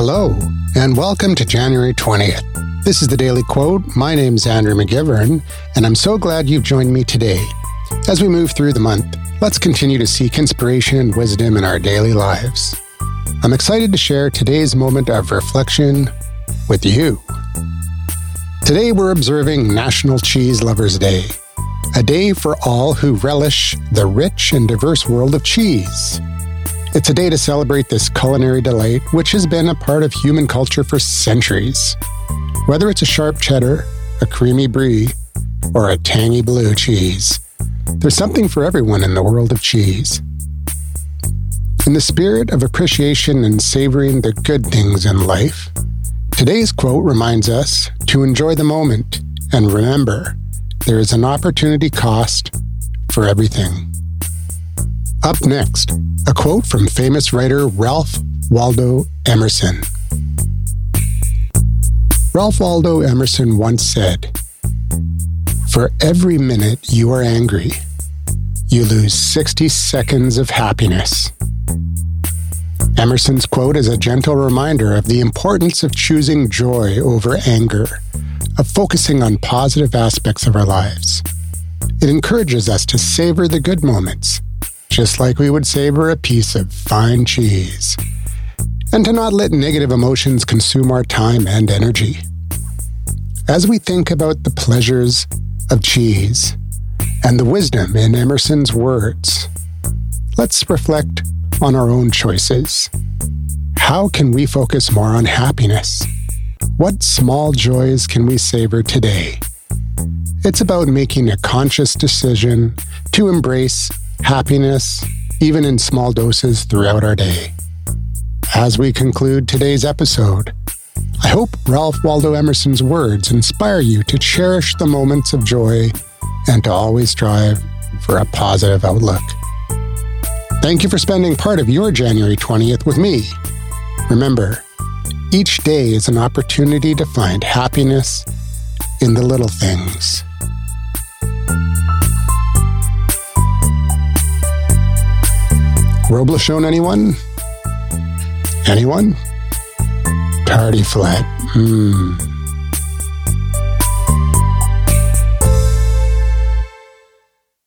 Hello, and welcome to January 20th. This is the Daily Quote. My name is Andrew McGivern, and I'm so glad you've joined me today. As we move through the month, let's continue to seek inspiration and wisdom in our daily lives. I'm excited to share today's moment of reflection with you. Today, we're observing National Cheese Lovers Day, a day for all who relish the rich and diverse world of cheese. It's a day to celebrate this culinary delight, which has been a part of human culture for centuries. Whether it's a sharp cheddar, a creamy brie, or a tangy blue cheese, there's something for everyone in the world of cheese. In the spirit of appreciation and savoring the good things in life, today's quote reminds us to enjoy the moment and remember there is an opportunity cost for everything. Up next, a quote from famous writer Ralph Waldo Emerson. Ralph Waldo Emerson once said, For every minute you are angry, you lose 60 seconds of happiness. Emerson's quote is a gentle reminder of the importance of choosing joy over anger, of focusing on positive aspects of our lives. It encourages us to savor the good moments just like we would savor a piece of fine cheese, and to not let negative emotions consume our time and energy. As we think about the pleasures of cheese and the wisdom in Emerson's words, let's reflect on our own choices. How can we focus more on happiness? What small joys can we savor today? It's about making a conscious decision to embrace happiness, even in small doses throughout our day. As we conclude today's episode, I hope Ralph Waldo Emerson's words inspire you to cherish the moments of joy and to always strive for a positive outlook. Thank you for spending part of your January 20th with me. Remember, each day is an opportunity to find happiness in the little things. Reblochon, anyone? Anyone? Tartiflette. Hmm.